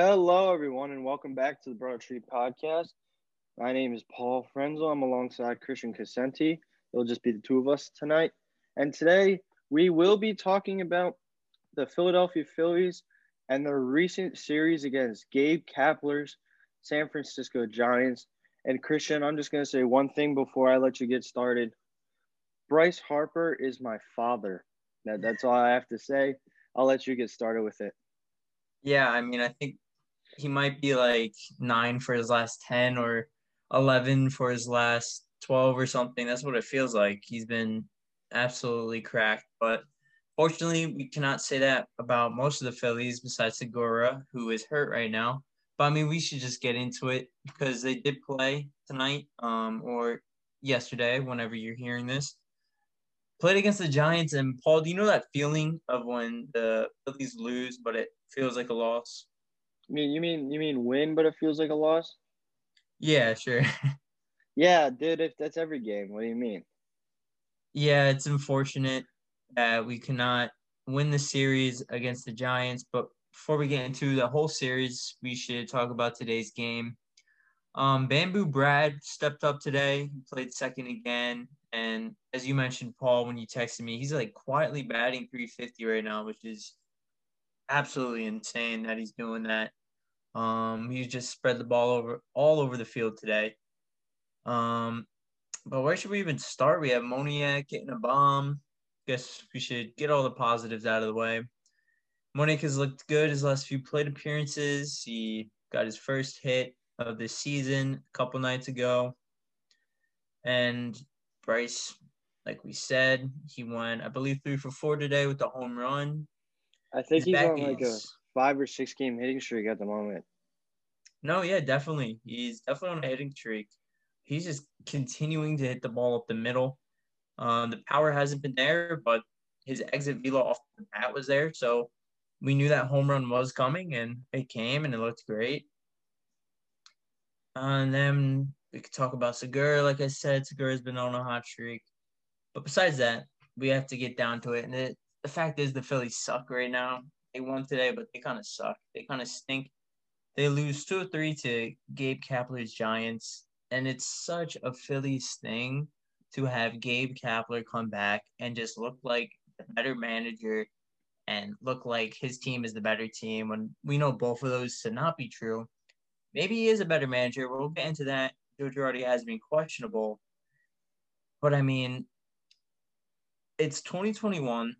Hello, everyone, and welcome back to the Broad Tree Podcast. My name is Paul Frenzel. I'm alongside Christion Casenti. It'll just be the two of us tonight. And today we will be talking about the Philadelphia Phillies and their recent series against Gabe Kapler's San Francisco Giants. And Christion, I'm just going to say one thing before I let you get started. Bryce Harper is my father. That, that's all I have to say. I'll let you get started with it. Yeah, I mean, I think he might be like nine for his last 10 or 11 for his last 12 or something. That's what it feels like. He's been absolutely cracked. But fortunately, we cannot say that about most of the Phillies besides Segura, who is hurt right now. But I mean, we should just get into it because they did play tonight um, or yesterday, whenever you're hearing this. Played against the Giants. And Paul, do you know that feeling of when the Phillies lose, but it feels like a loss? I mean, you mean you mean win, but it feels like a loss? Yeah, sure. yeah, dude, if that's every game, what do you mean? Yeah, it's unfortunate that we cannot win the series against the Giants, but before we get into the whole series, we should talk about today's game. Um, Bamboo Brad stepped up today. He played second again. And as you mentioned, Paul, when you texted me, he's like quietly batting 350 right now, which is absolutely insane that he's doing that. Um, he just spread the ball over all over the field today. Um, but where should we even start? We have Moniak getting a bomb. Guess we should get all the positives out of the way. Moniak has looked good his last few plate appearances. He got his first hit of the season a couple nights ago. And Bryce, like we said, he went, I believe, three for four today with the home run. I think he's, he's on like a five or six game hitting streak at the moment. No, yeah, definitely. He's definitely on a hitting streak. He's just continuing to hit the ball up the middle. Um, the power hasn't been there, but his exit velo off the bat was there. So we knew that home run was coming and it came and it looked great. Uh, and then we could talk about Segura. Like I said, Segura's been on a hot streak. But besides that, we have to get down to it. And it, the fact is, the Phillies suck right now. They won today, but they kind of suck. They kind of stink. They lose 2 or 3 to Gabe Kapler's Giants. And it's such a Phillies thing to have Gabe Kapler come back and just look like the better manager and look like his team is the better team when we know both of those to not be true. Maybe he is a better manager. We'll get into that. Joe Girardi has been questionable. But I mean, it's 2021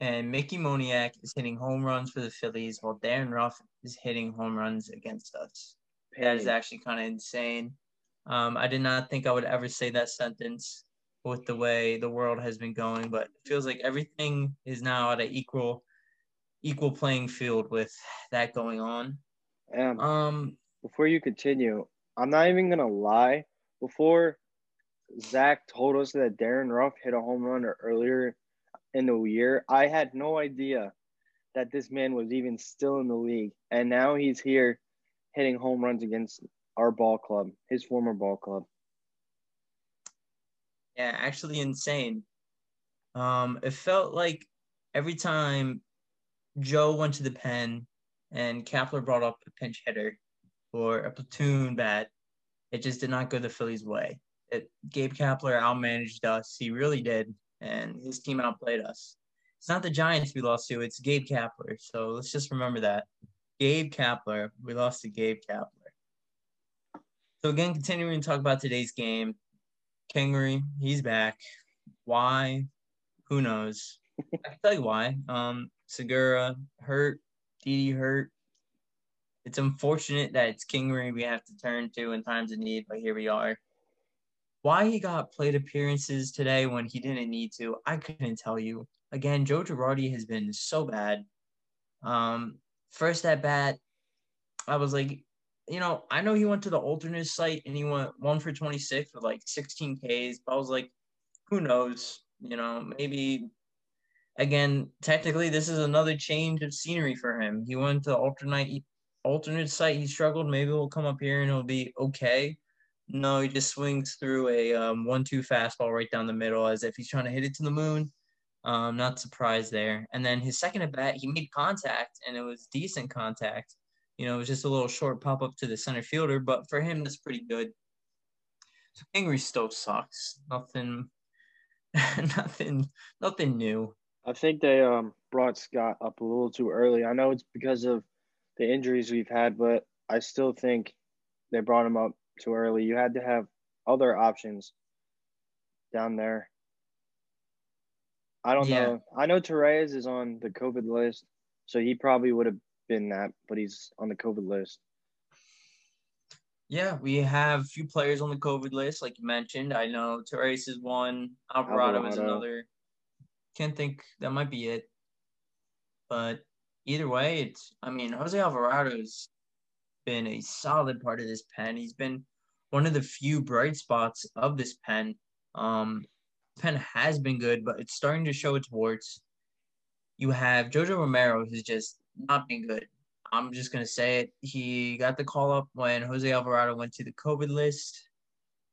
and Mickey Moniak is hitting home runs for the Phillies while Darin Ruf is hitting home runs against us. That is actually kind of insane. Um, I did not think I would ever say that sentence with the way the world has been going, but it feels like everything is now at an equal equal playing field with that going on. Um, um before you continue, I'm not even gonna lie. Before Zach told us that Darin Ruf hit a home run earlier in the year, I had no idea that this man was even still in the league. And now he's here hitting home runs against our ball club, his former ball club. Yeah, actually insane. Um, it felt like every time Joe went to the pen and Kapler brought up a pinch hitter or a platoon bat, it just did not go the Phillies' way. It, Gabe Kapler outmanaged us. He really did and his team outplayed us. It's not the Giants we lost to, it's Gabe Kapler. So let's just remember that. Gabe Kapler. We lost to Gabe Kapler. So again, continuing to talk about today's game, Kingery, he's back. Why? Who knows? I can tell you why. Um, Segura hurt, Didi hurt. It's unfortunate that it's Kingery we have to turn to in times of need, but here we are. Why he got plate appearances today when he didn't need to, I couldn't tell you. Again, Joe Girardi has been so bad. Um, first at bat, I was like, you know, I know he went to the alternate site and he went one for 26 with like 16 Ks, but I was like, who knows? You know, maybe again, technically this is another change of scenery for him. He went to alternate alternate site, he struggled. Maybe he'll come up here and it'll be okay. No, he just swings through a um, one-two fastball right down the middle, as if he's trying to hit it to the moon. Um, not surprised there. And then his second at bat, he made contact, and it was decent contact. You know, it was just a little short pop up to the center fielder, but for him, that's pretty good. So Kingery still sucks. Nothing, nothing, nothing new. I think they um brought Scott up a little too early. I know it's because of the injuries we've had, but I still think they brought him up too early. You had to have other options down there. I don't Yeah. know. I know Torres is on the COVID list, so he probably would have been that, but he's on the COVID list. Yeah, we have a few players on the COVID list, like you mentioned. I know Torres is one, Alvarado, is another. Can't think that might be it. But either way, it's I mean, Jose Alvarado's been a solid part of this pen. He's been one of the few bright spots of this pen. Um pen has been good, but it's starting to show its warts. You have Jojo Romero, who's just not been good. I'm just gonna say it. He got the call up when Jose Alvarado went to the COVID list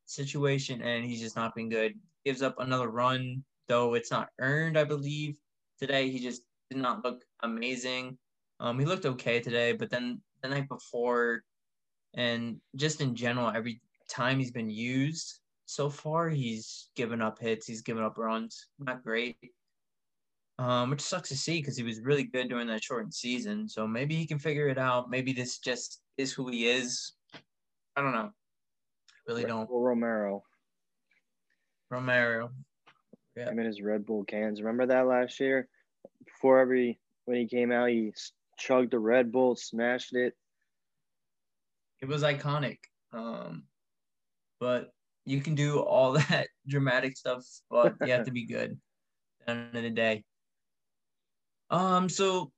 situation, and he's just not been good. Gives up another run, though it's not earned, I believe. Today he just did not look amazing. Um, he looked okay today, but then the night before, and just in general, every time he's been used so far, he's given up hits, he's given up runs. Not great um, which sucks to see because he was really good during that shortened season. So maybe he can figure it out. Maybe this just is who he is. I don't know. Really don't. Romero, Romero. Yeah. him and his Red Bull cans. Remember that last year? Before every when he came out, he chugged the Red Bull, smashed it. It was iconic. Um, but you can do all that dramatic stuff, but you have to be good. At the end of the day. Um. So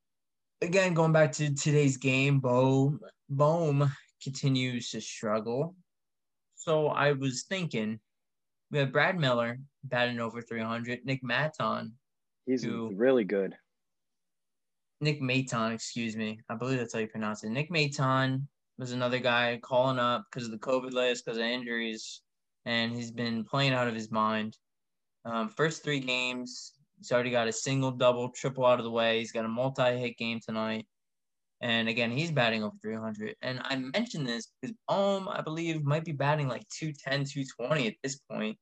again, going back to today's game, Bo Bohm continues to struggle. So I was thinking, we have Brad Miller batting over 300, Nick Maton, He's Who- really good. Nick Maton, excuse me. I believe that's how you pronounce it. Nick Maton was another guy calling up because of the COVID list, because of injuries, and he's been playing out of his mind. Um, first three games, he's already got a single, double, triple out of the way. He's got a multi-hit game tonight. And again, he's batting over 300. And I mentioned this because Bohm, I believe, might be batting like 210, 220 at this point.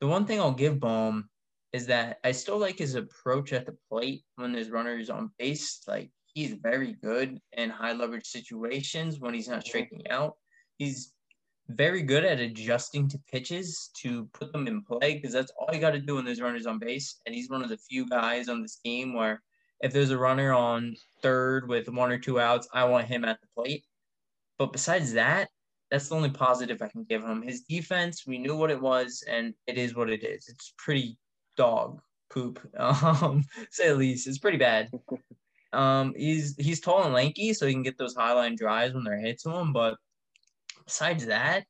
The one thing I'll give Bohm is that I still like his approach at the plate when there's runners on base. Like he's very good in high leverage situations when he's not striking out. He's very good at adjusting to pitches to put them in play because that's all you got to do when there's runners on base. And he's one of the few guys on this team where if there's a runner on third with one or two outs, I want him at the plate. But besides that, that's the only positive I can give him. His defense, we knew what it was, and it is what it is. It's pretty dog poop, um, say at least. It's pretty bad. Um, he's he's tall and lanky, so he can get those high line drives when they're hit to him. But besides that,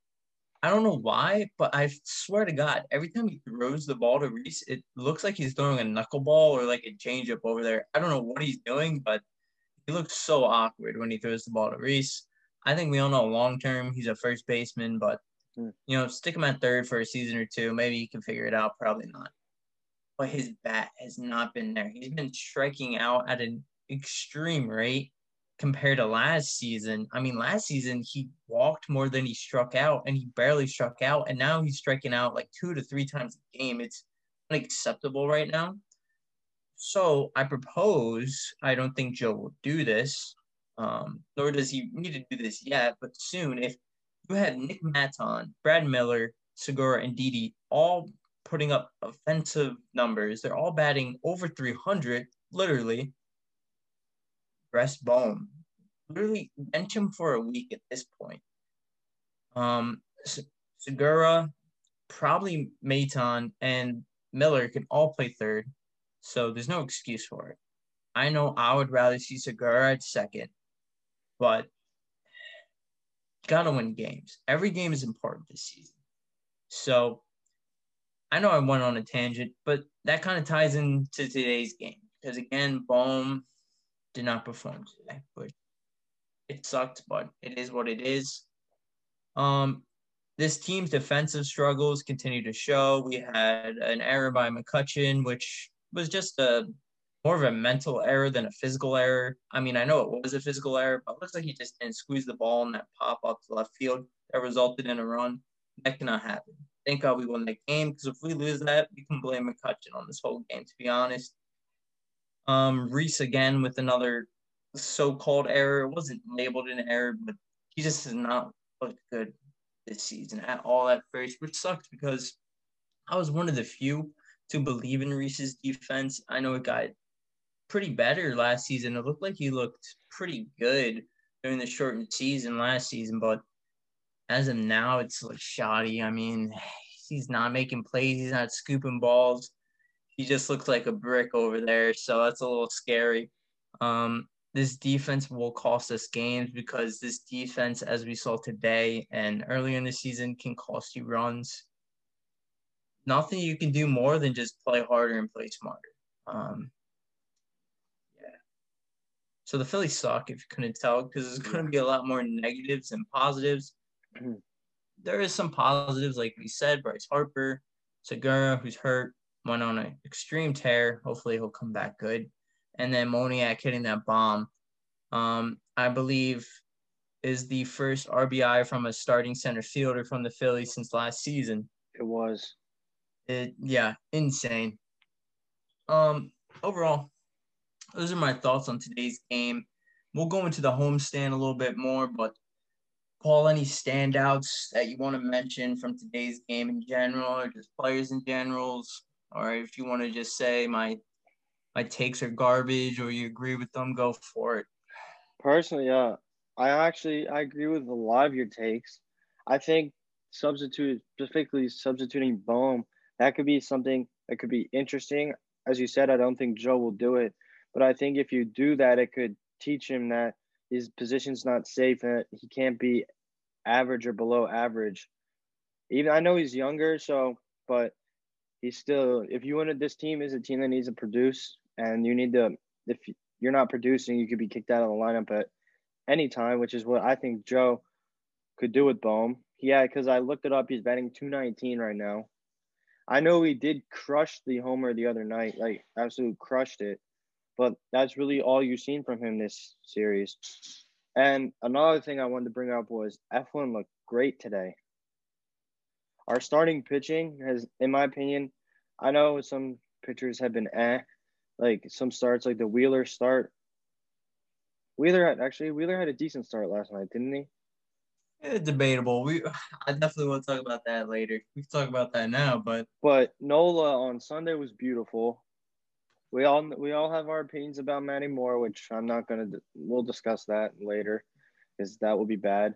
I don't know why, but I swear to God, every time he throws the ball to Rhys, it looks like he's throwing a knuckleball or like a changeup over there. I don't know what he's doing, but he looks so awkward when he throws the ball to Rhys. I think we all know long term he's a first baseman, but Hmm. you know, stick him at third for a season or two. Maybe he can figure it out. Probably not. But his bat has not been there. He's been striking out at an extreme rate compared to last season. I mean, last season he walked more than he struck out, and he barely struck out. And now he's striking out like two to three times a game. It's unacceptable right now. So I propose, I don't think Joe will do this, um, nor does he need to do this yet, but soon, if you had Nick Maton, Brad Miller, Segura, and Didi all putting up offensive numbers, they're all batting over 300, literally. Rest Bohm. Literally bench him for a week at this point. Um, Segura, probably Maton, and Miller can all play third. So there's no excuse for it. I know I would rather see Segura at second, but gotta win games. Every game is important this season. So I know I went on a tangent, but that kind of ties into today's game. Because again, Bohm did not perform today, but it sucked, but it is what it is. Um, this team's defensive struggles continue to show. We had an error by McCutchen, which was just a more of a mental error than a physical error. I mean, I know it was a physical error, but looks like he just didn't squeeze the ball in that pop up to left field that resulted in a run. That cannot happen. Thank God we won that game because if we lose that, we can blame McCutchen on this whole game, to be honest. Um, Rhys again with another so-called error. It wasn't labeled an error, but he just has not looked good this season at all at first, which sucks because I was one of the few to believe in Rhys's defense. I know it got pretty better last season. It looked like he looked pretty good during the shortened season last season, but as of now, it's like shoddy. I mean, he's not making plays, he's not scooping balls. He just looks like a brick over there, so that's a little scary. Um, this defense will cost us games because this defense, as we saw today and earlier in the season, can cost you runs. Nothing you can do more than just play harder and play smarter. Um, yeah. So the Phillies suck if you couldn't tell because there's going to be a lot more negatives than positives. There is some positives, like we said, Bryce Harper, Segura, who's hurt, went on an extreme tear. Hopefully he'll come back good and then Moniak hitting that bomb. Um, I believe is the first RBI from a starting center fielder from the Phillies since last season. It was. It yeah, insane. Um, overall, those are my thoughts on today's game. We'll go into the homestand a little bit more, but Paul, any standouts that you want to mention from today's game in general, or just players in generals, or if you want to just say my my takes are garbage or you agree with them, go for it. Personally, yeah, I actually I agree with a lot of your takes. I think substitute specifically substituting Bohm that could be something that could be interesting. As you said, I don't think Joe will do it, but I think if you do that, it could teach him that his position's not safe and he can't be average or below average. Even I know he's younger, so but he's still if you wanted this team is a team that needs to produce and you need to if you're not producing you could be kicked out of the lineup at any time which is what i think joe could do with bohm yeah because i looked it up he's batting 219 right now. I know he did crush the homer the other night like absolutely crushed it but that's really all you've seen from him this series and another thing i wanted to bring up was eflin looked great today our starting pitching has, in my opinion, I know some pitchers have been eh, like some starts, like the Wheeler start. Wheeler had actually Wheeler had a decent start last night, didn't he? Yeah, debatable. We I definitely want to talk about that later. We can talk about that now, but but Nola on Sunday was beautiful. We all we all have our opinions about Matty Moore, which I'm not gonna. We'll discuss that later, because that will be bad.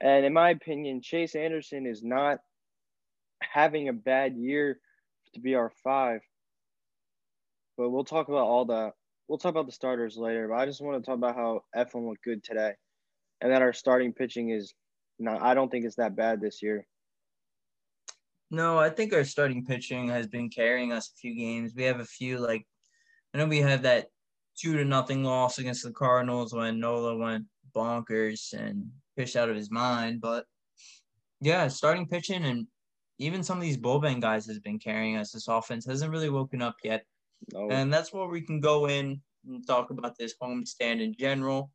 And in my opinion, Chase Anderson is not having a bad year to be our five. But we'll talk about all that. We'll talk about the starters later. But I just want to talk about how Eflin looked good today, and that our starting pitching is not. I don't think it's that bad this year. No, I think our starting pitching has been carrying us a few games. We have a few like I know we have that two to nothing loss against the Cardinals when Nola went bonkers and pitched out of his mind. But yeah, starting pitching and even some of these bullpen guys has been carrying us. This offense hasn't really woken up yet. No. And that's where we can go in and talk about this homestand in general.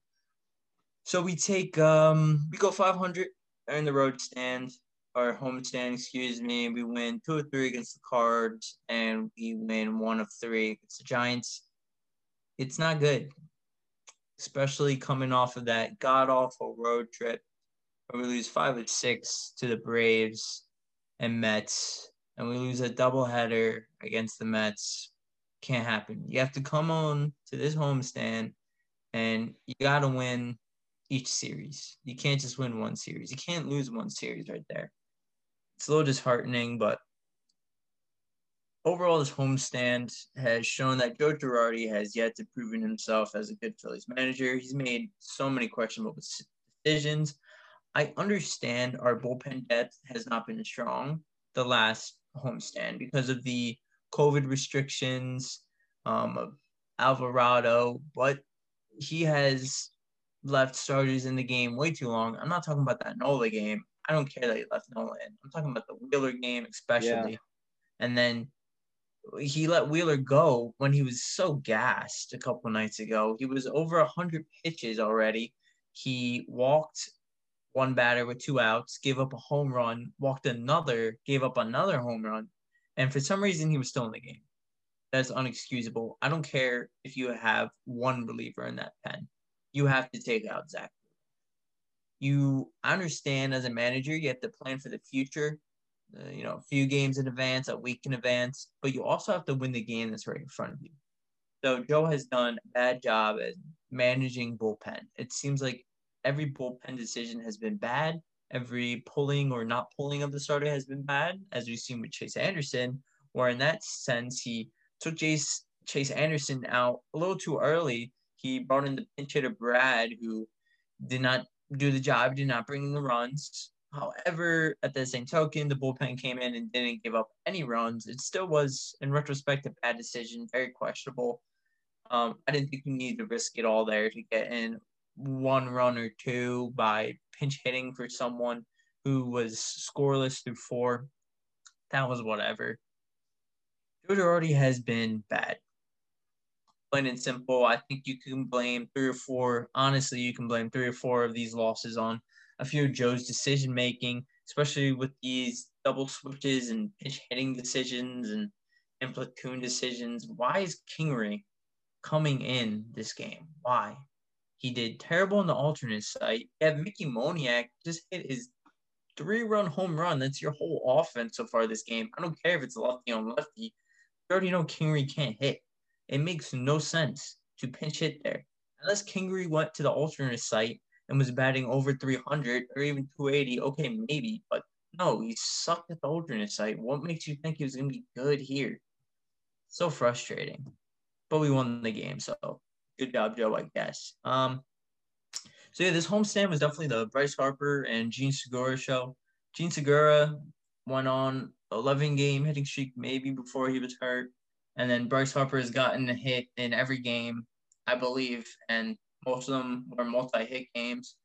So we take um we go 500 in the road stand or homestand, excuse me. We win two or three against the Cards, and we win one of three against the Giants. It's not good, especially coming off of that god awful road trip where we lose five of six to the Braves and Mets, and we lose a doubleheader against the Mets, can't happen. You have to come on to this homestand, and you got to win each series. You can't just win one series. You can't lose one series right there. It's a little disheartening, but overall, this homestand has shown that Joe Girardi has yet to proven himself as a good Phillies manager. He's made so many questionable decisions. I understand our bullpen depth has not been strong the last homestand because of the COVID restrictions um, of Alvarado, but he has left starters in the game way too long. I'm not talking about that Nola game. I don't care that he left Nolan in. I'm talking about the Wheeler game, especially. Yeah. And then he let Wheeler go when he was so gassed a couple nights ago. He was over 100 pitches already. He walked one batter with two outs, gave up a home run, walked another, gave up another home run, and for some reason he was still in the game. That's unexcusable. I don't care if you have one reliever in that pen. You have to take out Zach. You understand as a manager, you have to plan for the future uh, you know, a few games in advance, a week in advance, but you also have to win the game that's right in front of you. So Joe has done a bad job at managing bullpen. It seems like every bullpen decision has been bad. Every pulling or not pulling of the starter has been bad, as we've seen with Chase Anderson, where in that sense he took Chase Chase Anderson out a little too early. He brought in the pinch hitter Brad, who did not do the job, did not bring in the runs. However, at the same token, the bullpen came in and didn't give up any runs. It still was, in retrospect, a bad decision, very questionable. Um, I didn't think we needed to risk it all there to get in one run or two by pinch hitting for someone who was scoreless through four. That was whatever. Joe Girardi has been bad. Plain and simple. I think you can blame three or four. Honestly, you can blame three or four of these losses on a few of Joe's decision making, especially with these double switches and pitch hitting decisions and, and platoon decisions. Why is Kingery coming in this game? Why? He did terrible in the alternate site. You have Mickey Moniak just hit his three run home run. That's your whole offense so far this game. I don't care if it's lefty on lefty. You already know Kingery can't hit. It makes no sense to pinch hit there. Unless Kingery went to the alternate site and was batting over 300 or even 280, okay, maybe, but no, he sucked at the alternate site. What makes you think he was going to be good here? So frustrating. But we won the game, so good job, Joe, I guess. Um, so yeah, this homestand was definitely the Bryce Harper and Jean Segura show. Jean Segura went on 11 game hitting streak maybe before he was hurt, and then Bryce Harper has gotten a hit in every game, I believe, and most of them were multi-hit games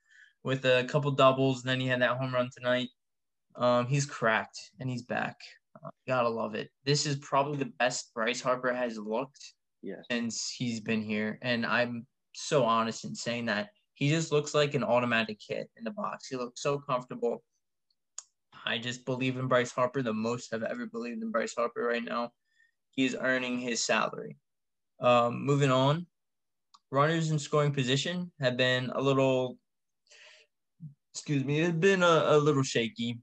with a couple doubles. And then he had that home run tonight. Um, he's cracked and he's back. Uh, gotta love it. This is probably the best Bryce Harper has looked yes. since he's been here. And I'm so honest in saying that he just looks like an automatic hit in the box. He looks so comfortable. I just believe in Bryce Harper the most I've ever believed in Bryce Harper right now. He's earning his salary. Um, moving on, runners in scoring position have been a little, excuse me, it's been a, a little shaky,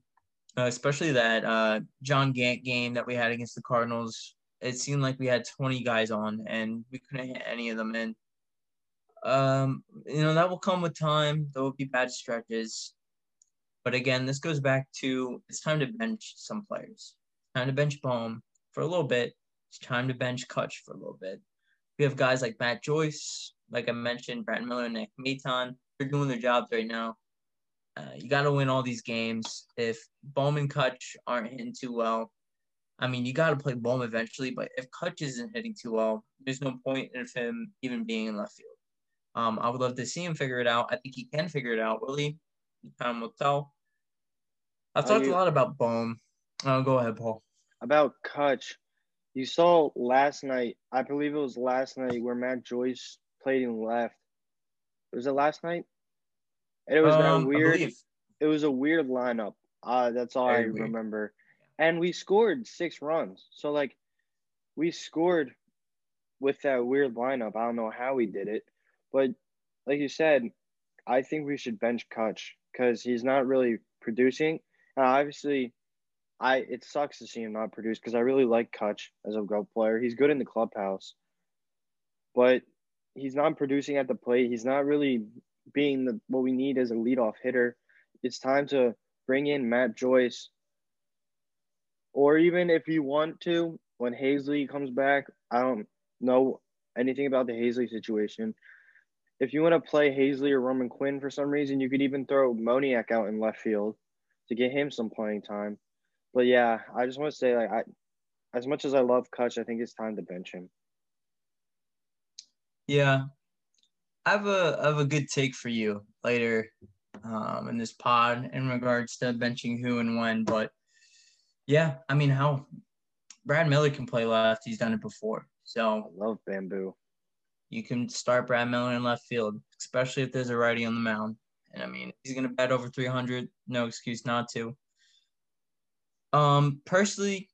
uh, especially that uh, John Gant game that we had against the Cardinals. It seemed like we had 20 guys on and we couldn't hit any of them in. Um, you know, that will come with time. There will be bad stretches. But again, this goes back to it's time to bench some players. Time to bench Bohm for a little bit. It's time to bench Kutch for a little bit. We have guys like Matt Joyce, like I mentioned, Brad Miller, Nick Maton, they're doing their jobs right now. Uh, you got to win all these games. If Bowman Kutch aren't hitting too well, I mean, you got to play Bowman eventually. But if Kutch isn't hitting too well, there's no point in him even being in left field. Um, I would love to see him figure it out. I think he can figure it out. Will he? Time will tell. I've talked you, a lot about Bohm. Oh, go ahead, Paul. About Kutch, you saw last night. I believe it was last night where Matt Joyce played in left. Was it last night? And it was um, that weird. It was a weird lineup. Uh, that's all Very I weird. remember. And we scored six runs. So like, we scored with that weird lineup. I don't know how we did it, but like you said, I think we should bench Kutch because he's not really producing. Obviously, I it sucks to see him not produce because I really like Kutch as a golf player. He's good in the clubhouse, but he's not producing at the plate. He's not really being the what we need as a leadoff hitter. It's time to bring in Matt Joyce. Or even if you want to, when Haseley comes back, I don't know anything about the Haseley situation. If you want to play Haseley or Roman Quinn for some reason, you could even throw Moniak out in left field to get him some playing time. But yeah, I just want to say like I as much as I love Kutch, I think it's time to bench him. Yeah, I have a I have a good take for you later um, in this pod in regards to benching who and when. But yeah, I mean, how Brad Miller can play left. He's done it before. So I love bamboo. you can start Brad Miller in left field, especially if there's a righty on the mound. And I mean, he's gonna bat over 300. No excuse not to. Um, personally,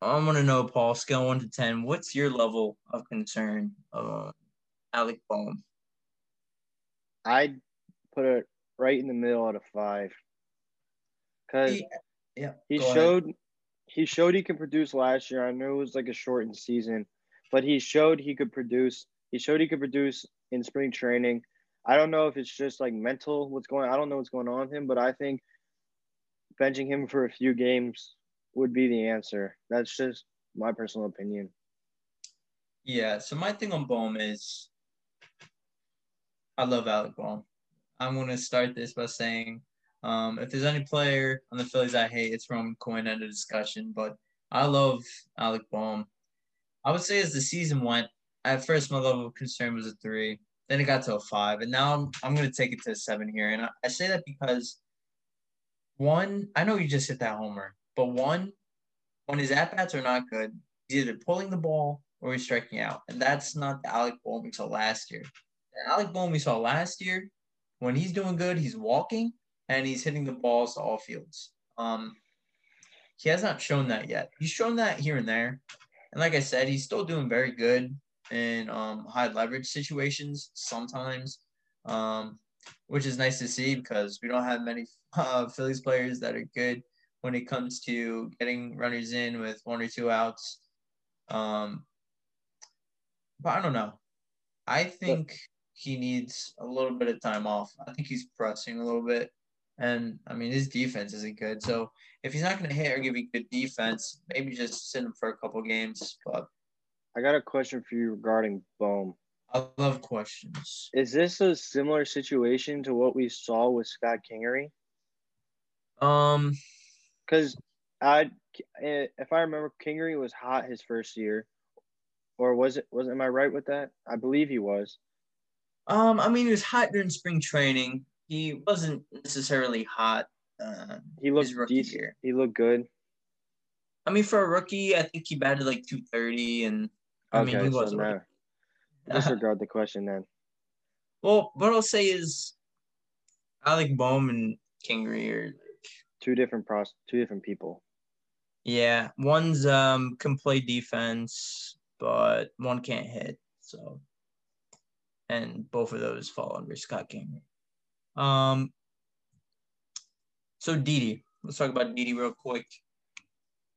I want to know, Paul, scale one to ten. What's your level of concern of uh, Alec Bohm? I'd put it right in the middle out of five. Cause He- Yeah, he go ahead. showed he showed he could produce last year. I know it was like a shortened season, but he showed he could produce. He showed he could produce in spring training. I don't know if it's just like mental what's going I don't know what's going on with him, but I think benching him for a few games would be the answer. That's just my personal opinion. Yeah, so my thing on Bohm is I love Alec Bohm. I'm going to start this by saying um, if there's any player on the Phillies I hate, it's Roman Quinn, end of discussion. But I love Alec Bohm. I would say as the season went, at first my level of concern was a three. Then it got to a five. And now I'm, I'm going to take it to a seven here. And I, I say that because one, I know you just hit that homer, but one, when his at bats are not good, he's either pulling the ball or he's striking out. And that's not the Alec Bohm we saw last year. The Alec Bohm we saw last year, when he's doing good, he's walking and he's hitting the balls to all fields. Um, he has not shown that yet. He's shown that here and there. And like I said, he's still doing very good in um, high leverage situations sometimes, um, which is nice to see because we don't have many uh, Phillies players that are good when it comes to getting runners in with one or two outs. Um, but I don't know. I think he needs a little bit of time off. I think he's pressing a little bit. And I mean, his defense isn't good. So if he's not going to hit or give you good defense, maybe just sit him for a couple games. But I got a question for you regarding Bohm. I love questions. Is this a similar situation to what we saw with Scott Kingery? Um, Because I, if I remember, Kingery was hot his first year, or was it? Was am I right with that? I believe he was. um, I mean, he was hot during spring training. He wasn't necessarily hot. Uh, He looked rookie decent. year. He looked good. I mean, for a rookie, I think he batted like 230, and I mean, he so was. a now, rookie. Disregard the question then. well, what I'll say is, Alec Bohm and Kingery are Two different pros, two different people. Yeah, one's um can play defense, but one can't hit. So, and both of those fall under Scott King. Um. So Didi, let's talk about Didi real quick.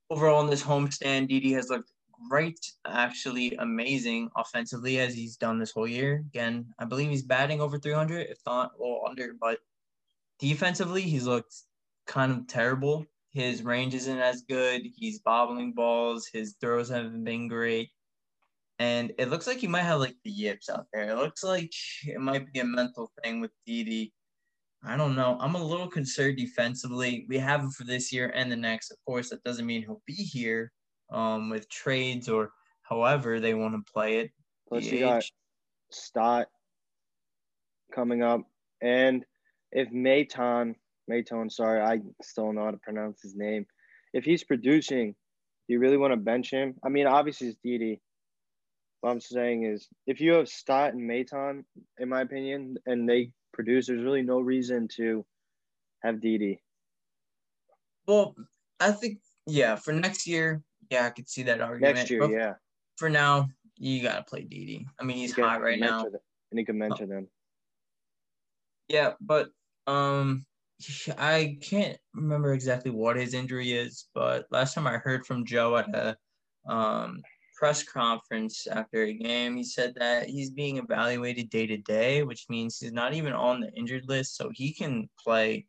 Overall, in this homestand, Didi has looked great, actually amazing offensively as he's done this whole year. Again, I believe he's batting over 300, if not a little under, but defensively, he's looked kind of terrible. His range isn't as good. He's bobbling balls. His throws haven't been great. And it looks like he might have like the yips out there. It looks like it might be a mental thing with Didi. I don't know. I'm a little concerned defensively. We have him for this year and the next. Of course, that doesn't mean he'll be here um, with trades or however they want to play it. Plus, you got DH. Stott coming up, and if Maton, Maton, sorry, I still don't know how to pronounce his name. If he's producing, do you really want to bench him? I mean, obviously it's Didi. What I'm saying is, if you have Stott and Maton, in my opinion, and they produce, there's really no reason to have Didi. Well, I think yeah, for next year, yeah, I could see that argument. Next year, But yeah, For now, you gotta play Didi. I mean, he's hot right now. them, and he can mentor them. Yeah, but um, I can't remember exactly what his injury is. But last time I heard from Joe at a um press conference after a game, he said that he's being evaluated day to day, which means he's not even on the injured list, so he can play.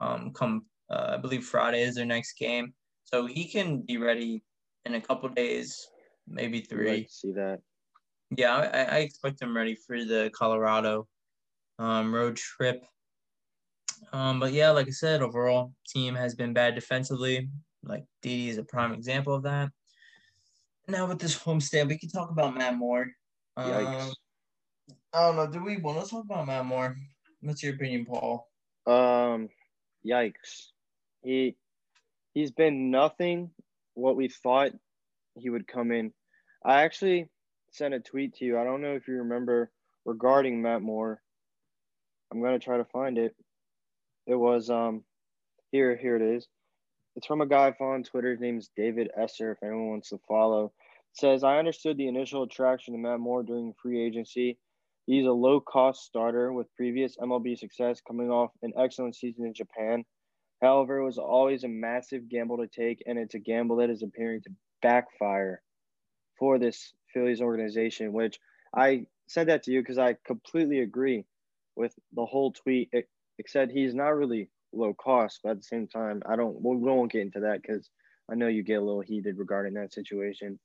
Um, come uh, I believe Friday is their next game, so he can be ready in a couple days, maybe three. like see that. Yeah, I, I expect him ready for the Colorado um, road trip. Um, but yeah, like I said, overall team has been bad defensively. Like Didi is a prime example of that. Now with this homestand, we can talk about Matt Moore. Yikes. Um, I don't know. Do we want to talk about Matt Moore? What's your opinion, Paul? Um, yikes. He he's been nothing what we thought he would come in. I actually sent a tweet to you. I don't know if you remember regarding Matt Moore. I'm gonna try to find it. It was um here here it is. It's from a guy on Twitter. His name's David Esser. If anyone wants to follow, it says I understood the initial attraction to Matt Moore during free agency. He's a low cost starter with previous MLB success, coming off an excellent season in Japan. However, it was always a massive gamble to take, and it's a gamble that is appearing to backfire for this Phillies organization, which I said that to you because I completely agree with the whole tweet, except he's not really low cost, but at the same time, I don't, we won't get into that because I know you get a little heated regarding that situation.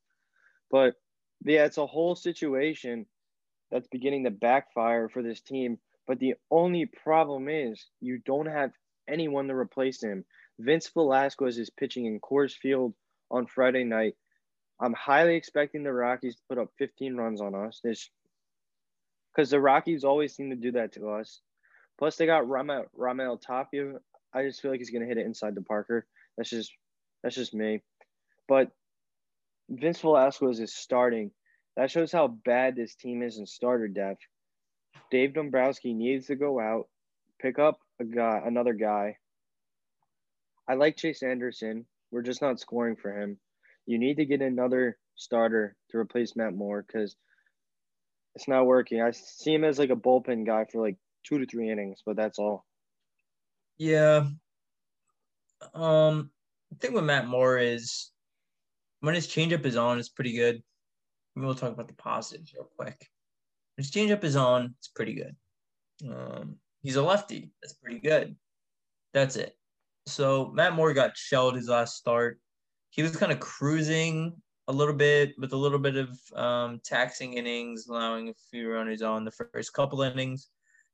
But yeah, it's a whole situation that's beginning to backfire for this team. But the only problem is you don't have anyone to replace him. Vince Velasquez is pitching in Coors Field on Friday night. I'm highly expecting the Rockies to put up 15 runs on us. This because the Rockies always seem to do that to us. Plus, they got Raimel, Raimel Tapia. I just feel like he's gonna hit it inside the Parker. That's just that's just me. But Vince Velasquez is starting. That shows how bad this team is in starter depth. Dave Dombrowski needs to go out, pick up a guy, another guy. I like Chase Anderson. We're just not scoring for him. You need to get another starter to replace Matt Moore because it's not working. I see him as like a bullpen guy for like two to three innings, but that's all. Yeah. Um, the thing with Matt Moore is when his changeup is on, it's pretty good. we'll talk about the positives real quick. His changeup is on, it's pretty good. Um, he's a lefty. That's pretty good. That's it. So Matt Moore got shelled his last start. He was kind of cruising a little bit with a little bit of um, taxing innings, allowing a few runners on the first couple innings.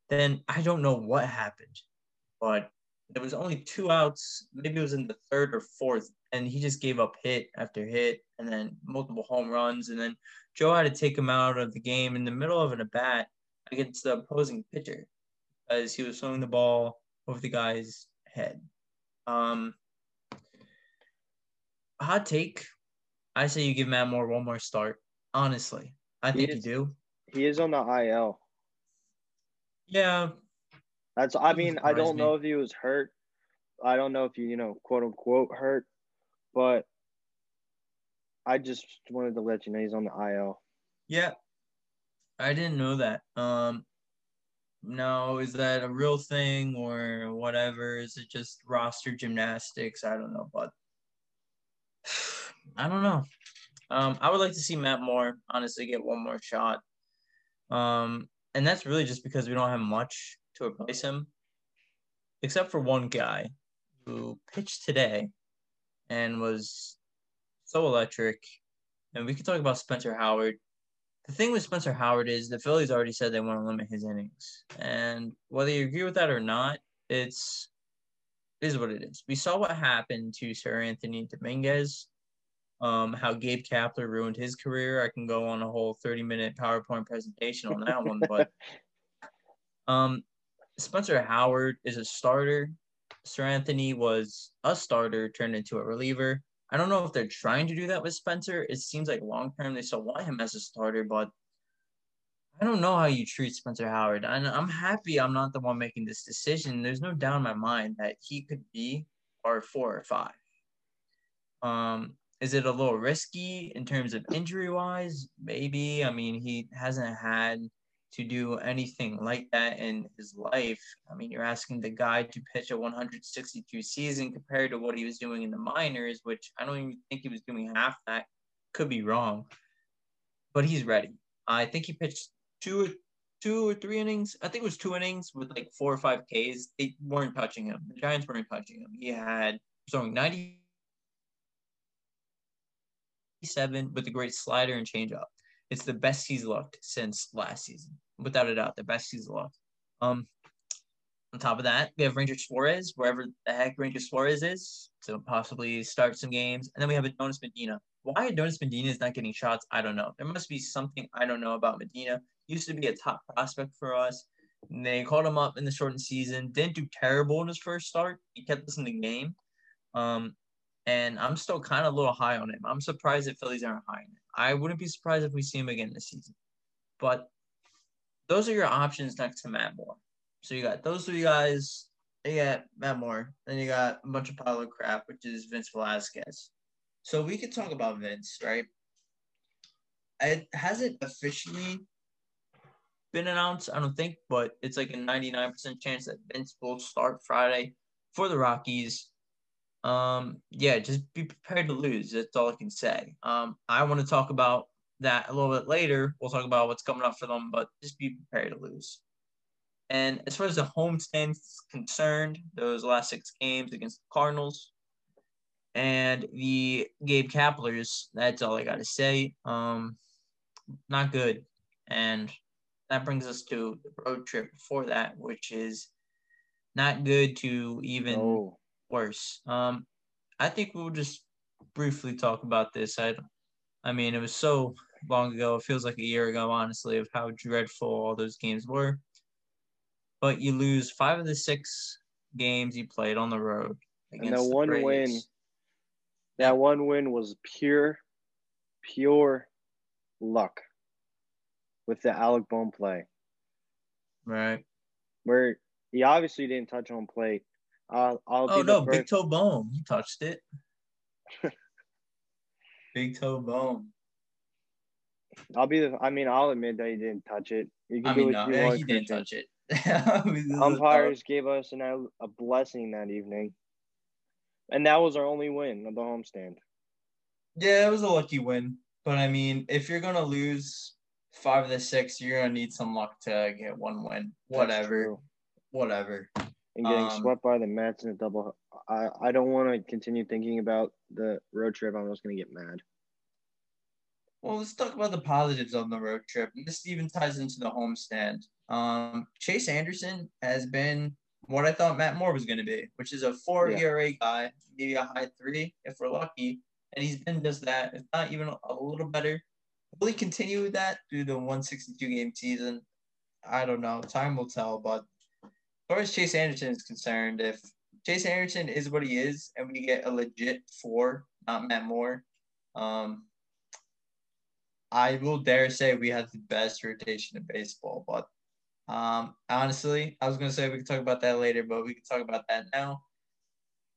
Then I don't know what happened, but there was only two outs. Maybe it was in the third or fourth, and he just gave up hit after hit, and then multiple home runs, and then Joe had to take him out of the game in the middle of an at bat against the opposing pitcher as he was throwing the ball over the guy's head. Um, hot take. I say you give Matt Moore one more start. Honestly, I he think is, you do. He is on the IL. Yeah. That's. I mean, I don't me. know if he was hurt. I don't know if you, you know, quote unquote hurt, but I just wanted to let you know he's on the IL. Yeah, I didn't know that. Um, no, is that a real thing or whatever? Is it just roster gymnastics? I don't know, but I don't know. Um, I would like to see Matt Moore honestly get one more shot. Um, and that's really just because we don't have much to replace him, except for one guy who pitched today and was so electric. And we could talk about Spencer Howard the thing with Spencer Howard is the Phillies already said they want to limit his innings, and whether you agree with that or not, it's is what it is. We saw what happened to Seranthony Dominguez, um, how Gabe Kapler ruined his career. I can go on a whole thirty minute PowerPoint presentation on that one, but um, Spencer Howard is a starter. Sir Anthony was a starter turned into a reliever. I don't know if they're trying to do that with Spencer. It seems like long term they still want him as a starter, but I don't know how you treat Spencer Howard. And I'm happy I'm not the one making this decision. There's no doubt in my mind that he could be our four or five. Um, is it a little risky in terms of injury wise? Maybe. I mean, he hasn't had to do anything like that in his life. I mean, you're asking the guy to pitch a 162 season compared to what he was doing in the minors, which I don't even think he was doing half that. Could be wrong, but he's ready. I think he pitched two, two or three innings. I think it was two innings with like four or five Ks. They weren't touching him. The Giants weren't touching him. He had throwing 97 with a great slider and changeup. It's the best he's looked since last season without a doubt, the best he's looked. Um, on top of that, we have Ranger Suarez, wherever the heck Ranger Suarez is, to possibly start some games. And then we have Adonis Medina. Why Adonis Medina is not getting shots, I don't know. There must be something I don't know about Medina. Used to be a top prospect for us. And they called him up in the shortened season. Didn't do terrible in his first start. He kept us in the game. Um, and I'm still kind of a little high on him. I'm surprised that Phillies aren't high on him. I wouldn't be surprised if we see him again this season. But those are your options next to Matt Moore. So you got those three guys. You got Matt Moore. Then you got a bunch of pile of crap, which is Vince Velasquez. So we could talk about Vince, right? It hasn't officially been announced, I don't think, but it's like a 99% chance that Vince will start Friday for the Rockies. Um, yeah, just be prepared to lose. That's all I can say. Um, I want to talk about that a little bit later. We'll talk about what's coming up for them, but just be prepared to lose. And as far as the homestand is concerned, those last six games against the Cardinals and the Gabe Kaplers, that's all I got to say. Um, not good. And that brings us to the road trip before that, which is not good to even no. worse. Um, I think we'll just briefly talk about this. I, I mean, it was so long ago. It feels like a year ago, honestly, of how dreadful all those games were. But you lose five of the six games you played on the road. And that one Braves. win, that one win was pure, pure luck with the Alec Bohm play. Right. Where he obviously didn't touch home plate. Uh, I'll oh no, Big Toe Bone. he touched it. Big Toe Bohm. I'll be the. I mean, I'll admit that he didn't touch it. I mean, no, yeah, he didn't touch it. Umpires gave us an, a blessing that evening, and that was our only win of the homestand. Yeah, it was a lucky win, but I mean, if you're gonna lose five of the six, you're gonna need some luck to get one win. Whatever, whatever. And getting um, swept by the Mets in a double. I I don't want to continue thinking about the road trip. I'm just gonna get mad. Well, let's talk about the positives on the road trip. This even ties into the homestand. Um, Chase Anderson has been what I thought Matt Moore was going to be, which is a four yeah. ERA guy, maybe a high three if we're lucky. And he's been just that, if not even a little better. Will he continue with that through the 162 game season? I don't know. Time will tell. But as far as Chase Anderson is concerned, if Chase Anderson is what he is and we get a legit four, not Matt Moore, um, I will dare say we have the best rotation in baseball. But um, honestly, I was going to say we could talk about that later, but we can talk about that now.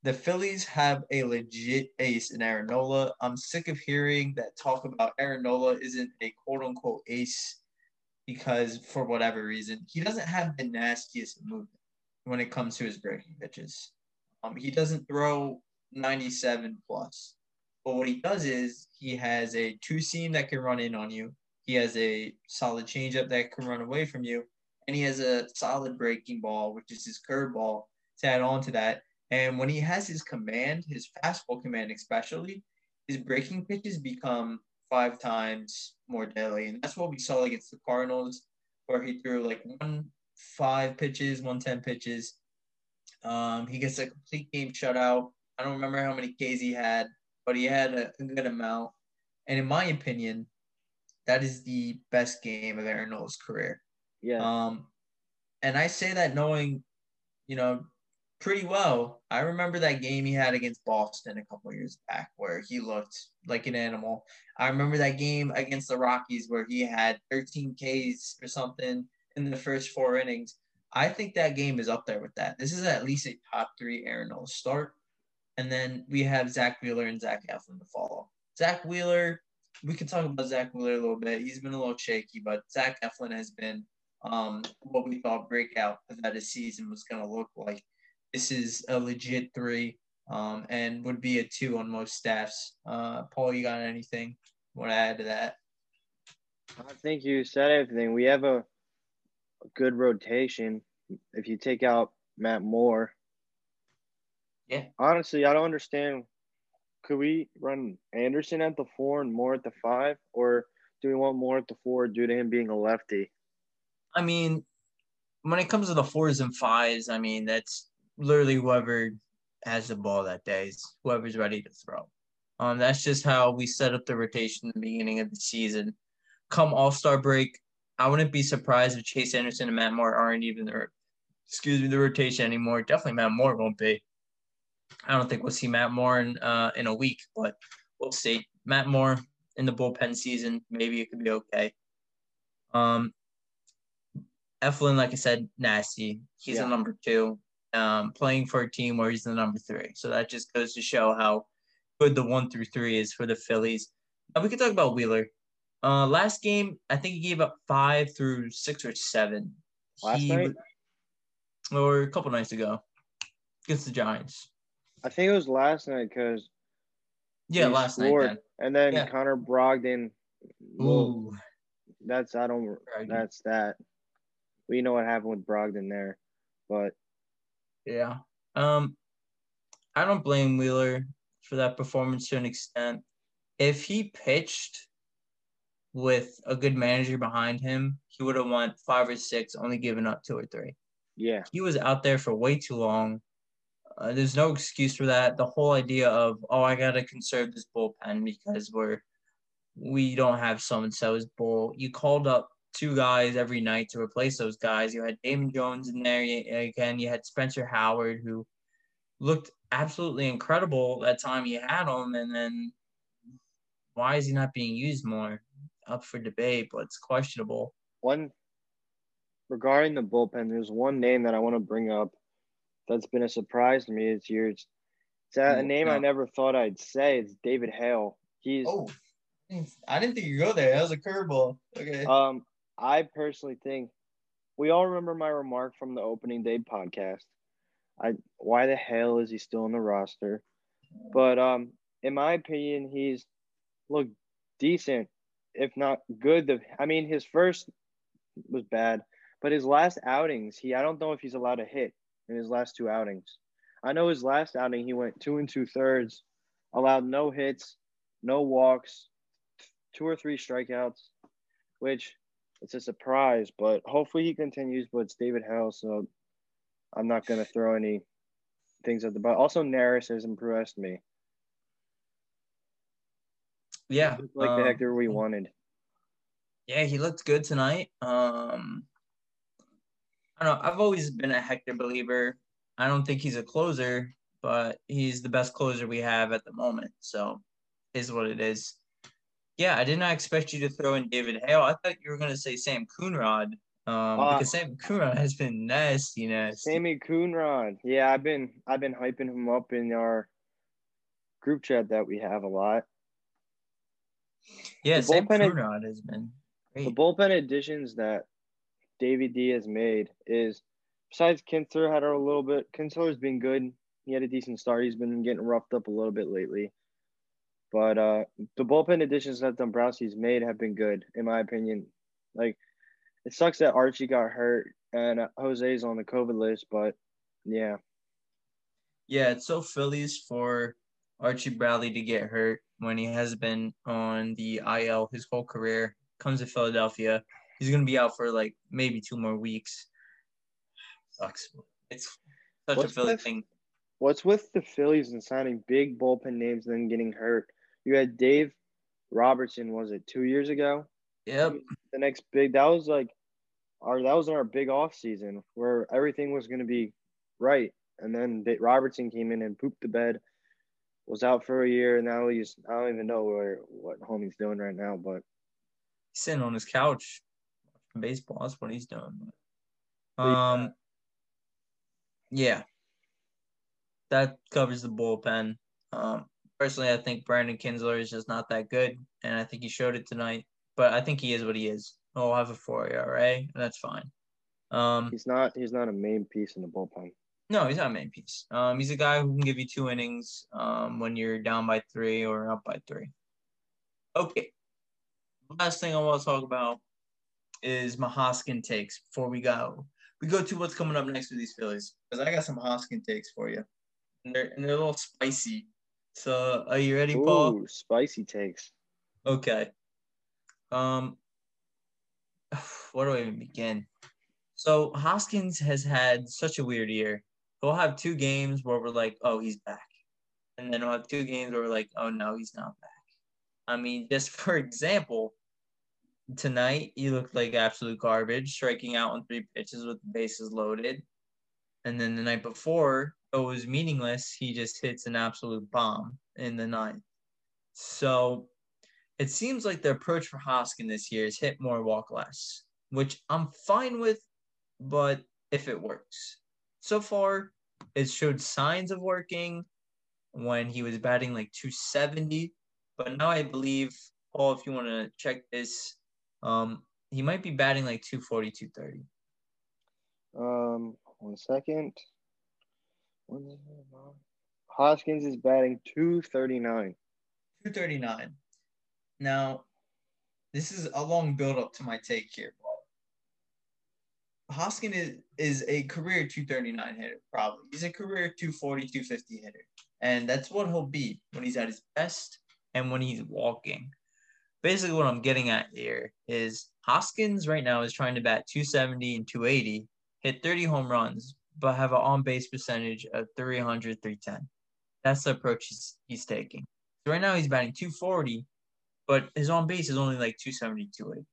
The Phillies have a legit ace in Aaron Nola. I'm sick of hearing that talk about Aaron Nola isn't a quote unquote ace because for whatever reason, he doesn't have the nastiest movement when it comes to his breaking pitches. Um, he doesn't throw 97 plus. But what he does is he has a two seam that can run in on you. He has a solid changeup that can run away from you, and he has a solid breaking ball, which is his curveball, to add on to that. And when he has his command, his fastball command especially, his breaking pitches become five times more deadly. And that's what we saw against the Cardinals, where he threw like one five pitches, one ten pitches. Um, he gets a complete game shutout. I don't remember how many Ks he had, but he had a, a good amount. And in my opinion, that is the best game of Aaron Nola's career. Yeah. Um, and I say that knowing, you know, pretty well. I remember that game he had against Boston a couple years back where he looked like an animal. I remember that game against the Rockies where he had 13 Ks or something in the first four innings. I think that game is up there with that. This is at least a top three Aaron Nola start. And then we have Zach Wheeler and Zach Eflin to follow. Zach Wheeler, we can talk about Zach Wheeler a little bit. He's been a little shaky, but Zach Eflin has been um, what we thought breakout that his season was going to look like this is a legit three um, and would be a two on most staffs. Uh, Paul, you got anything you want to add to that? I think you said everything. We have a, a good rotation. If you take out Matt Moore, yeah. Honestly, I don't understand. Could we run Anderson at the four and Moore at the five, or do we want Moore at the four due to him being a lefty? I mean, when it comes to the fours and fives, I mean that's literally whoever has the ball that day, whoever's ready to throw. Um, that's just how we set up the rotation in the beginning of the season. Come All Star break, I wouldn't be surprised if Chase Anderson and Matt Moore aren't even the excuse me the rotation anymore. Definitely Matt Moore won't be. I don't think we'll see Matt Moore in uh, in a week, but we'll see. Matt Moore in the bullpen season, maybe it could be okay. Um, Eflin, like I said, nasty. He's Yeah. a number two, um, playing for a team where he's the number three. So that just goes to show how good the one through three is for the Phillies. Now we could talk about Wheeler. Uh, last game, I think he gave up five through six or seven. Last He night? or a couple nights ago against the Giants. I think it was last night because Yeah, last scored, night. and then Yeah. Connor Brogdon. Ooh, that's I don't. Brogdon. That's that. We know what happened with Brogdon there, but Yeah. Um, I don't blame Wheeler for that performance to an extent. If he pitched with a good manager behind him, he would have won five or six, only given up two or three. yeah, He was out there for way too long. Uh, there's no excuse for that. The whole idea of oh, I gotta conserve this bullpen because we're we don't have someone so so's bull. You called up two guys every night to replace those guys. You had Damon Jones in there again. You had Spencer Howard who looked absolutely incredible that time you had him, and then why is he not being used more? Up for debate, but it's questionable. one regarding the bullpen, there's one name that I want to bring up that's been a surprise to me this year. It's, it's a, Ooh, name I never thought I'd say. It's David Hale. He's Oh, I didn't think you go there. That was a curveball. Okay. um I personally think we all remember my remark from the opening day podcast. I why the hell is he still on the roster? But um in my opinion, he's looked decent, if not good. The I mean his first was bad, but his last outings, he I don't know if he's allowed to hit in his last two outings. I know his last outing he went two and two thirds, allowed no hits, no walks, two or three strikeouts, which it's a surprise, but hopefully he continues. But it's David Hale, so I'm not gonna throw any things at the but also Neris has impressed me. yeah. Like the um, Hector we wanted. Yeah, he looked good tonight. Um, I don't know. I've always been a Hector believer. I don't think he's a closer, but he's the best closer we have at the moment. So, is what it is. Yeah, I did not expect you to throw in David Hale. I thought you were gonna say Sam Coonrod, um, Uh, because Sam Coonrod has been nasty, nasty. Sammy Coonrod. Yeah, I've been I've been hyping him up in our group chat that we have a lot. yeah, the Sam bullpen Coonrod has been The bullpen additions that Davey D has made is besides Kintzler had a little bit Kintzler's been good. He had a decent start. He's been getting roughed up a little bit lately. But uh the bullpen additions that Dombrowski's made have been good, in my opinion. Like it sucks that Archie got hurt and uh, Jose's on the COVID list, but yeah. Yeah, it's so Phillies for Archie Bradley to get hurt when he has been on the IL his whole career. Comes to Philadelphia, he's gonna be out for like maybe two more weeks. Sucks. It's such What's a Philly with- thing. What's with the Phillies and signing big bullpen names and then getting hurt? You had Dave Robertson, was it two years ago? Yep. the next big that was like our that was our big off season where everything was going to be right and then Robertson came in and pooped the bed was out for a year and now he's I don't even know where what homie's doing right now but He's sitting on his couch baseball. That's what he's doing. Um yeah. That covers the bullpen. Um personally I think Brandon Kintzler is just not that good and I think he showed it tonight. But I think he is what he is. He'll have a four ERA, and that's fine. Um he's not he's not a main piece in the bullpen no, he's not a main piece. Um he's a guy who can give you two innings um when you're down by three or up by three. Okay. Last thing I want to talk about is my Hoskin takes before we go. We go to what's coming up next with these Phillies because I got some Hoskin takes for you, and they're and they're a little spicy. So are you ready, Paul? Spicy takes Okay. Um, where do I even begin? So Hoskins has had such a weird year. He'll have two games where we're like, oh, he's back, and then he'll have two games where we're like, oh no, he's not back. I mean, just for example, tonight he looked like absolute garbage, striking out on three pitches with the bases loaded. And then the night before, it was meaningless, he just hits an absolute bomb in the ninth. So it seems like the approach for Hoskin this year is hit more, walk less, which I'm fine with, but if it works. So far, it showed signs of working when he was batting like 270, but now I believe, Paul, if you want to check this, um, he might be batting like 240, 230. Um, one second. Hoskins is batting 239. 239. Now, this is a long build up to my take here, Paul. Hoskin is, is a career 239 hitter, probably. He's a career 240, 250 hitter. And that's what he'll be when he's at his best and when he's walking. Basically, what I'm getting at here is Hoskins right now is trying to bat 270 and 280, hit 30 home runs, but have an on base percentage of 300, 310. That's the approach he's, he's taking. So right now he's batting 240, but his on base is only like 270, 280.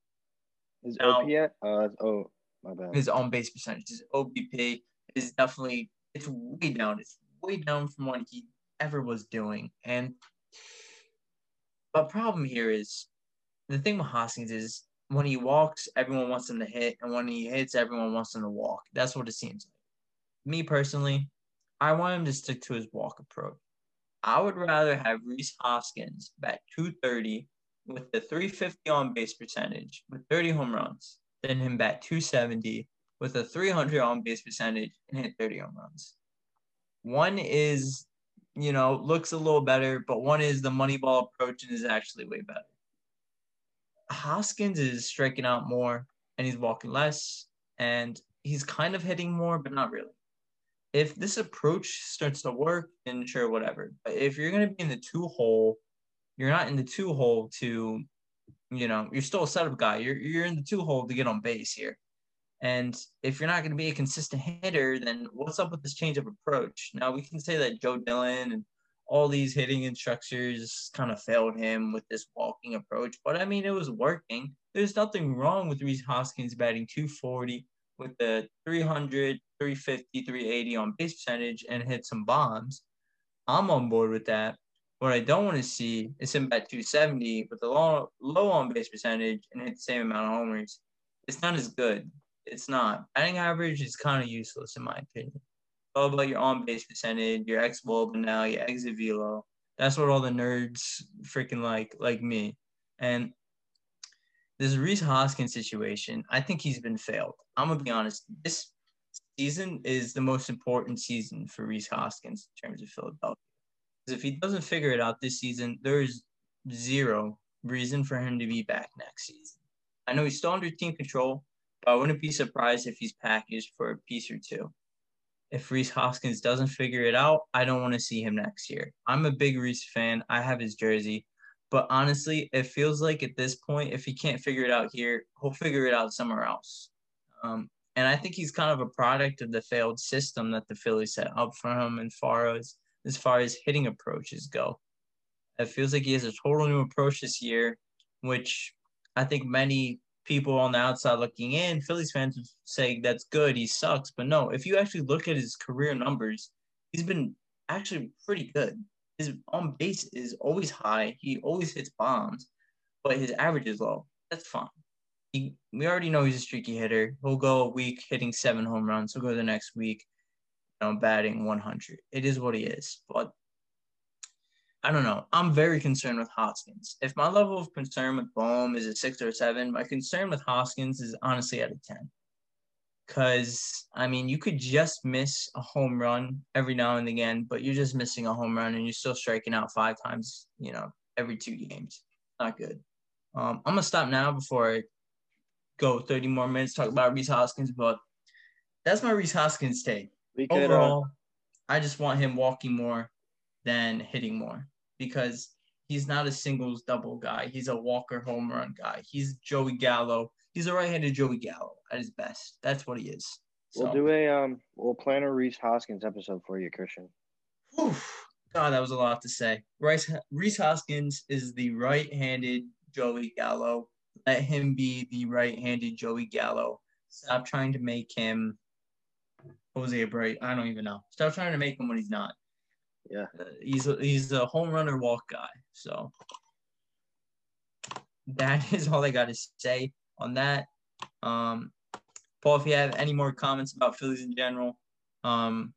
His Now- OPS? Uh, oh, my bad. His on base percentage, his OBP is definitely it's way down. It's way down from what he ever was doing. And but problem here is the thing with Hoskins is when he walks, everyone wants him to hit, and when he hits, everyone wants him to walk. That's what it seems like. Me personally, I want him to stick to his walk approach. I would rather have Rhys Hoskins bat 230 with the 350 on base percentage with 30 home runs than him bat 270 with a 300 on base percentage and hit 30 home runs. One is, you know, looks a little better, but one is the money ball approach and is actually way better. Hoskins is striking out more and he's walking less and he's kind of hitting more, but not really. If this approach starts to work, then sure, whatever. But if you're going to be in the two hole, you're not in the two hole to, you know, you're still a setup guy. You're, you're in the two hole to get on base here. And if you're not going to be a consistent hitter, then what's up with this change of approach? Now, we can say that Joe Dillon and all these hitting instructors kind of failed him with this walking approach. But I mean, it was working. There's nothing wrong with Rhys Hoskins batting 240 with the 300, 350, 380 on base percentage and hit some bombs. I'm on board with that. What I don't want to see is him bat 270 with a low, low on base percentage and hit the same amount of homers. It's not as good. It's not. Batting average is kind of useless in my opinion all about your on base percentage, your ex and now your exit velo. That's what all the nerds freaking like, like me. And this Rhys Hoskins situation, I think he's been failed. I'm gonna be honest. This season is the most important season for Rhys Hoskins in terms of Philadelphia. Because if he doesn't figure it out this season, there is zero reason for him to be back next season. I know he's still under team control, but I wouldn't be surprised if he's packaged for a piece or two if Rhys Hoskins doesn't figure it out, I don't want to see him next year. I'm a big Rhys fan. I have his jersey. But honestly, it feels like at this point, if he can't figure it out here, he'll figure it out somewhere else. Um, and I think he's kind of a product of the failed system that the Phillies set up for him as far as as far as hitting approaches go. It feels like he has a total new approach this year, which I think many people on the outside looking in, Phillies fans would say that's good, he sucks. But no, if you actually look at his career numbers, he's been actually pretty good. His on base is always high. He always hits bombs, but his average is low. That's fine. He, we already know he's a streaky hitter. He'll go a week hitting seven home runs. He'll go the next week, you know, batting 100. It is what he is. But I don't know. I'm very concerned with Hoskins. If my level of concern with Bohm is a six or a seven, my concern with Hoskins is honestly at a 10. Because, I mean, you could just miss a home run every now and again, but you're just missing a home run and you're still striking out five times, you know, every two games. Not good. Um, I'm going to stop now before I go 30 more minutes talk about Rhys Hoskins, but that's my Rhys Hoskins take. We could, uh, Overall, I just want him walking more than hitting more because he's not a singles double guy. He's a walker home run guy. He's Joey Gallo. He's a right-handed Joey Gallo at his best. That's what he is. we'll do a um. We'll plan a Rhys Hoskins episode for you, Christion. whew, God, that was a lot to say. Rice, Rhys Hoskins is the right-handed Joey Gallo. Let him be the right-handed Joey Gallo. Stop trying to make him Jose Abreu. I don't even know. Stop trying to make him when he's not. Yeah. Uh, he's a, he's a home runner walk guy. So that is all I got to say on that. Um, Paul, if you have any more comments about Phillies in general, um,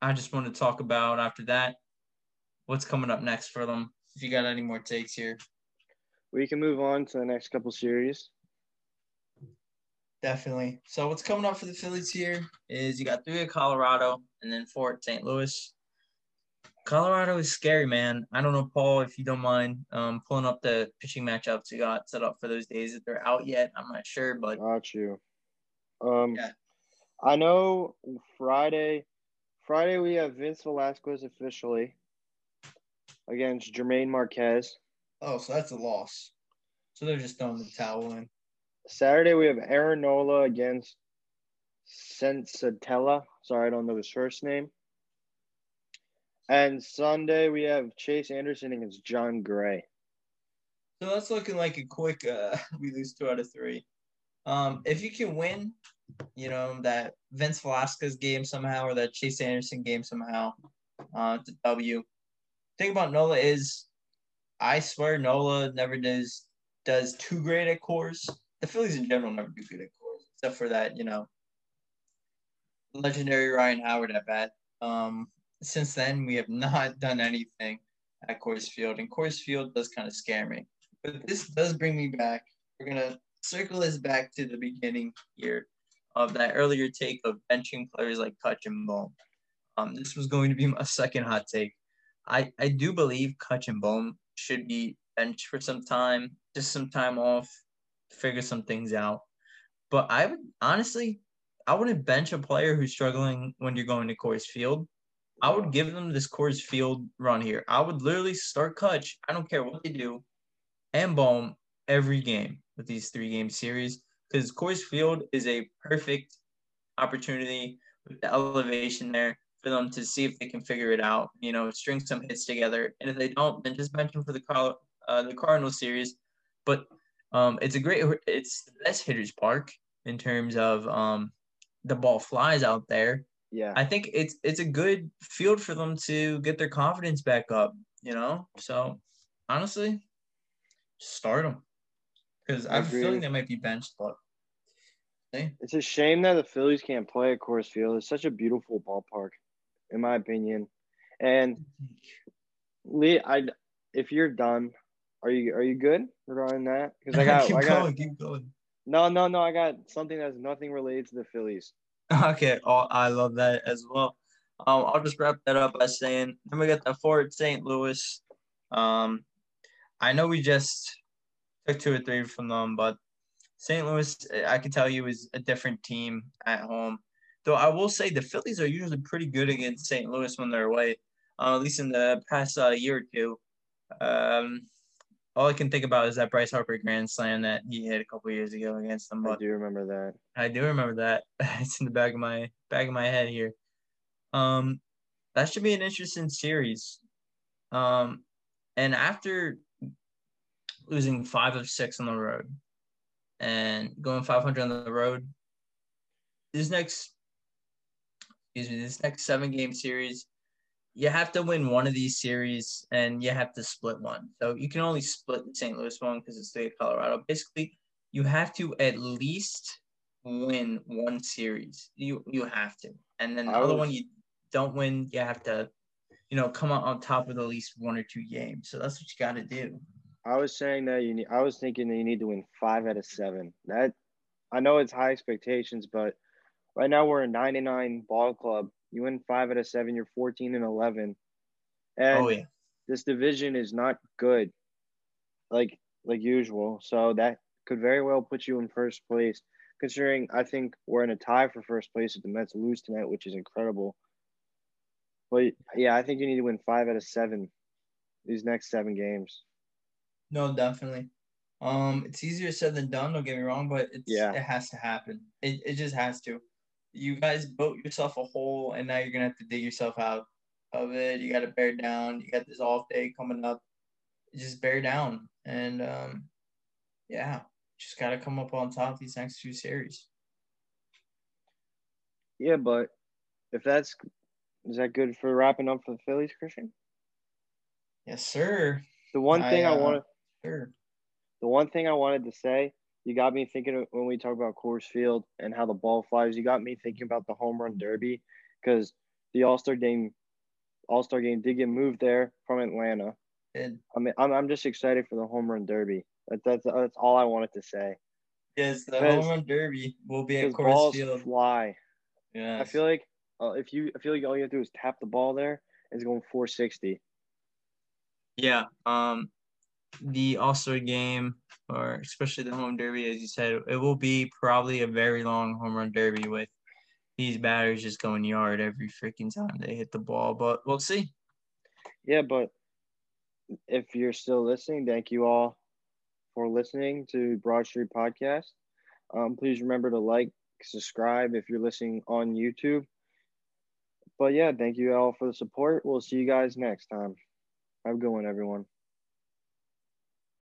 I just want to talk about after that what's coming up next for them. If you got any more takes here, We can move on to the next couple series. definitely. So what's coming up for the Phillies here is you got three at Colorado and then four at St. Louis. Colorado is scary, man. I don't know, Paul, if you don't mind um, pulling up the pitching matchups you got set up for those days. If they're out yet, I'm not sure, but Got you. Um, Yeah. I know Friday. Friday we have Vince Velasquez officially against German Marquez. oh, so that's a loss. So they're just throwing the towel in. Saturday we have Aaron Nola against Senzatela. Sorry, I don't know his first name. And Sunday we have Chase Anderson against Jon Gray. So that's looking like a quick. Uh, we lose two out of three. Um, if you can win, you know that Vince Velasquez game somehow or that Chase Anderson game somehow, uh, to W. Thing about Nola is, I swear Nola never does does too great at Coors. The Phillies in general never do good at Coors, except for that you know legendary Ryan Howard at bat. Um, since then, we have not done anything at Coors Field, and Coors Field does kind of scare me. But this does bring me back. We're gonna circle this back to the beginning here of that earlier take of benching players like Kutch and Bohm. Um, this was going to be my second hot take. I, I do believe Kutch and Bohm should be benched for some time, just some time off, figure some things out. But I would honestly, I wouldn't bench a player who's struggling when you're going to Coors Field. I would give them this Coors Field run here. I would literally start Kutch. I don't care what they do, and Bohm every game with these three game series because Coors Field is a perfect opportunity with the elevation there for them to see if they can figure it out. You know, string some hits together, and if they don't, then just bench them for the Car- uh, the Cardinal series. But um, it's a great, it's the best hitters park in terms of um, the ball flies out there. Yeah. I think it's it's a good field for them to get their confidence back up. You know, so honestly, start them because i'm agree. feeling they might be benched, but hey, It's a shame that the Phillies can't play at Coors Field. It's such a beautiful ballpark, in my opinion. And Lee, I if you're done, are you are you good regarding that? Because I got keep I got going, keep going. no no no I got something that's nothing related to the Phillies. Okay, oh, I love that as well. Um, I'll just wrap that up by saying then we got the Fort St. Louis. Um, I know we just took two or three from them, but St. Louis, I can tell you, is a different team at home. Though I will say the Phillies are usually pretty good against St. Louis when they're away, uh, at least in the past uh, year or two. Um, all I can think about is that Bryce Harper grand slam that he hit a couple years ago against them. I do remember that. I do remember that. it's in the back of my back of my head here. Um, that should be an interesting series. Um, and after losing five of six on the road and going 500 on the road, this next, excuse me, this next seven game series, you have to win one of these series and you have to split one. So you can only split the St. Louis one because it's state of Colorado. Basically, you have to at least win one series. You you have to, and then the I other was- one you don't win. You have to, you know, come out on top with at least one or two games. So that's what you got to do. I was saying that you need. I was thinking that you need to win five out of seven. That I know it's high expectations, but right now we're a 99 ball club. You win five out of seven, you're fourteen and eleven, and oh yeah, this division is not good, like like usual. So that could very well put you in first place. Considering I think we're in a tie for first place if the Mets lose tonight, which is incredible. But yeah, I think you need to win five out of seven these next seven games. no, definitely. Um, it's easier said than done. Don't get me wrong, but it's Yeah. it has to happen. It it just has to. You guys built yourself a hole, and now you're gonna have to dig yourself out of it. You got to bear down. You got this off day coming up. Just bear down, and um, yeah, just got to come up on top these next two series. Yeah, but if that's is that good for wrapping up for the Phillies, Christion? Yes, sir. The one thing I, uh, wanted Sure. the one thing I wanted to say, you got me thinking when we talk about Coors Field and how the ball flies. You got me thinking about the home run derby because the All Star game, All Star game did get moved there from Atlanta. And I mean, I'm, I'm just excited for the home run derby. That, that's that's all I wanted to say. yes, the home run derby will be at Coors balls Field. fly. Yeah. I feel like uh, if you I feel like all you have to do is tap the ball there, it's going 460. Yeah. Um, the All Star game, or especially the home derby, as you said, it will be probably a very long home run derby with these batters just going yard every freaking time they hit the ball. But we'll see. Yeah, but if you're still listening, thank you all for listening to Broad Street Podcast. Um, please remember to like, subscribe if you're listening on YouTube. But yeah, thank you all for the support. We'll see you guys next time. Have a good one, everyone.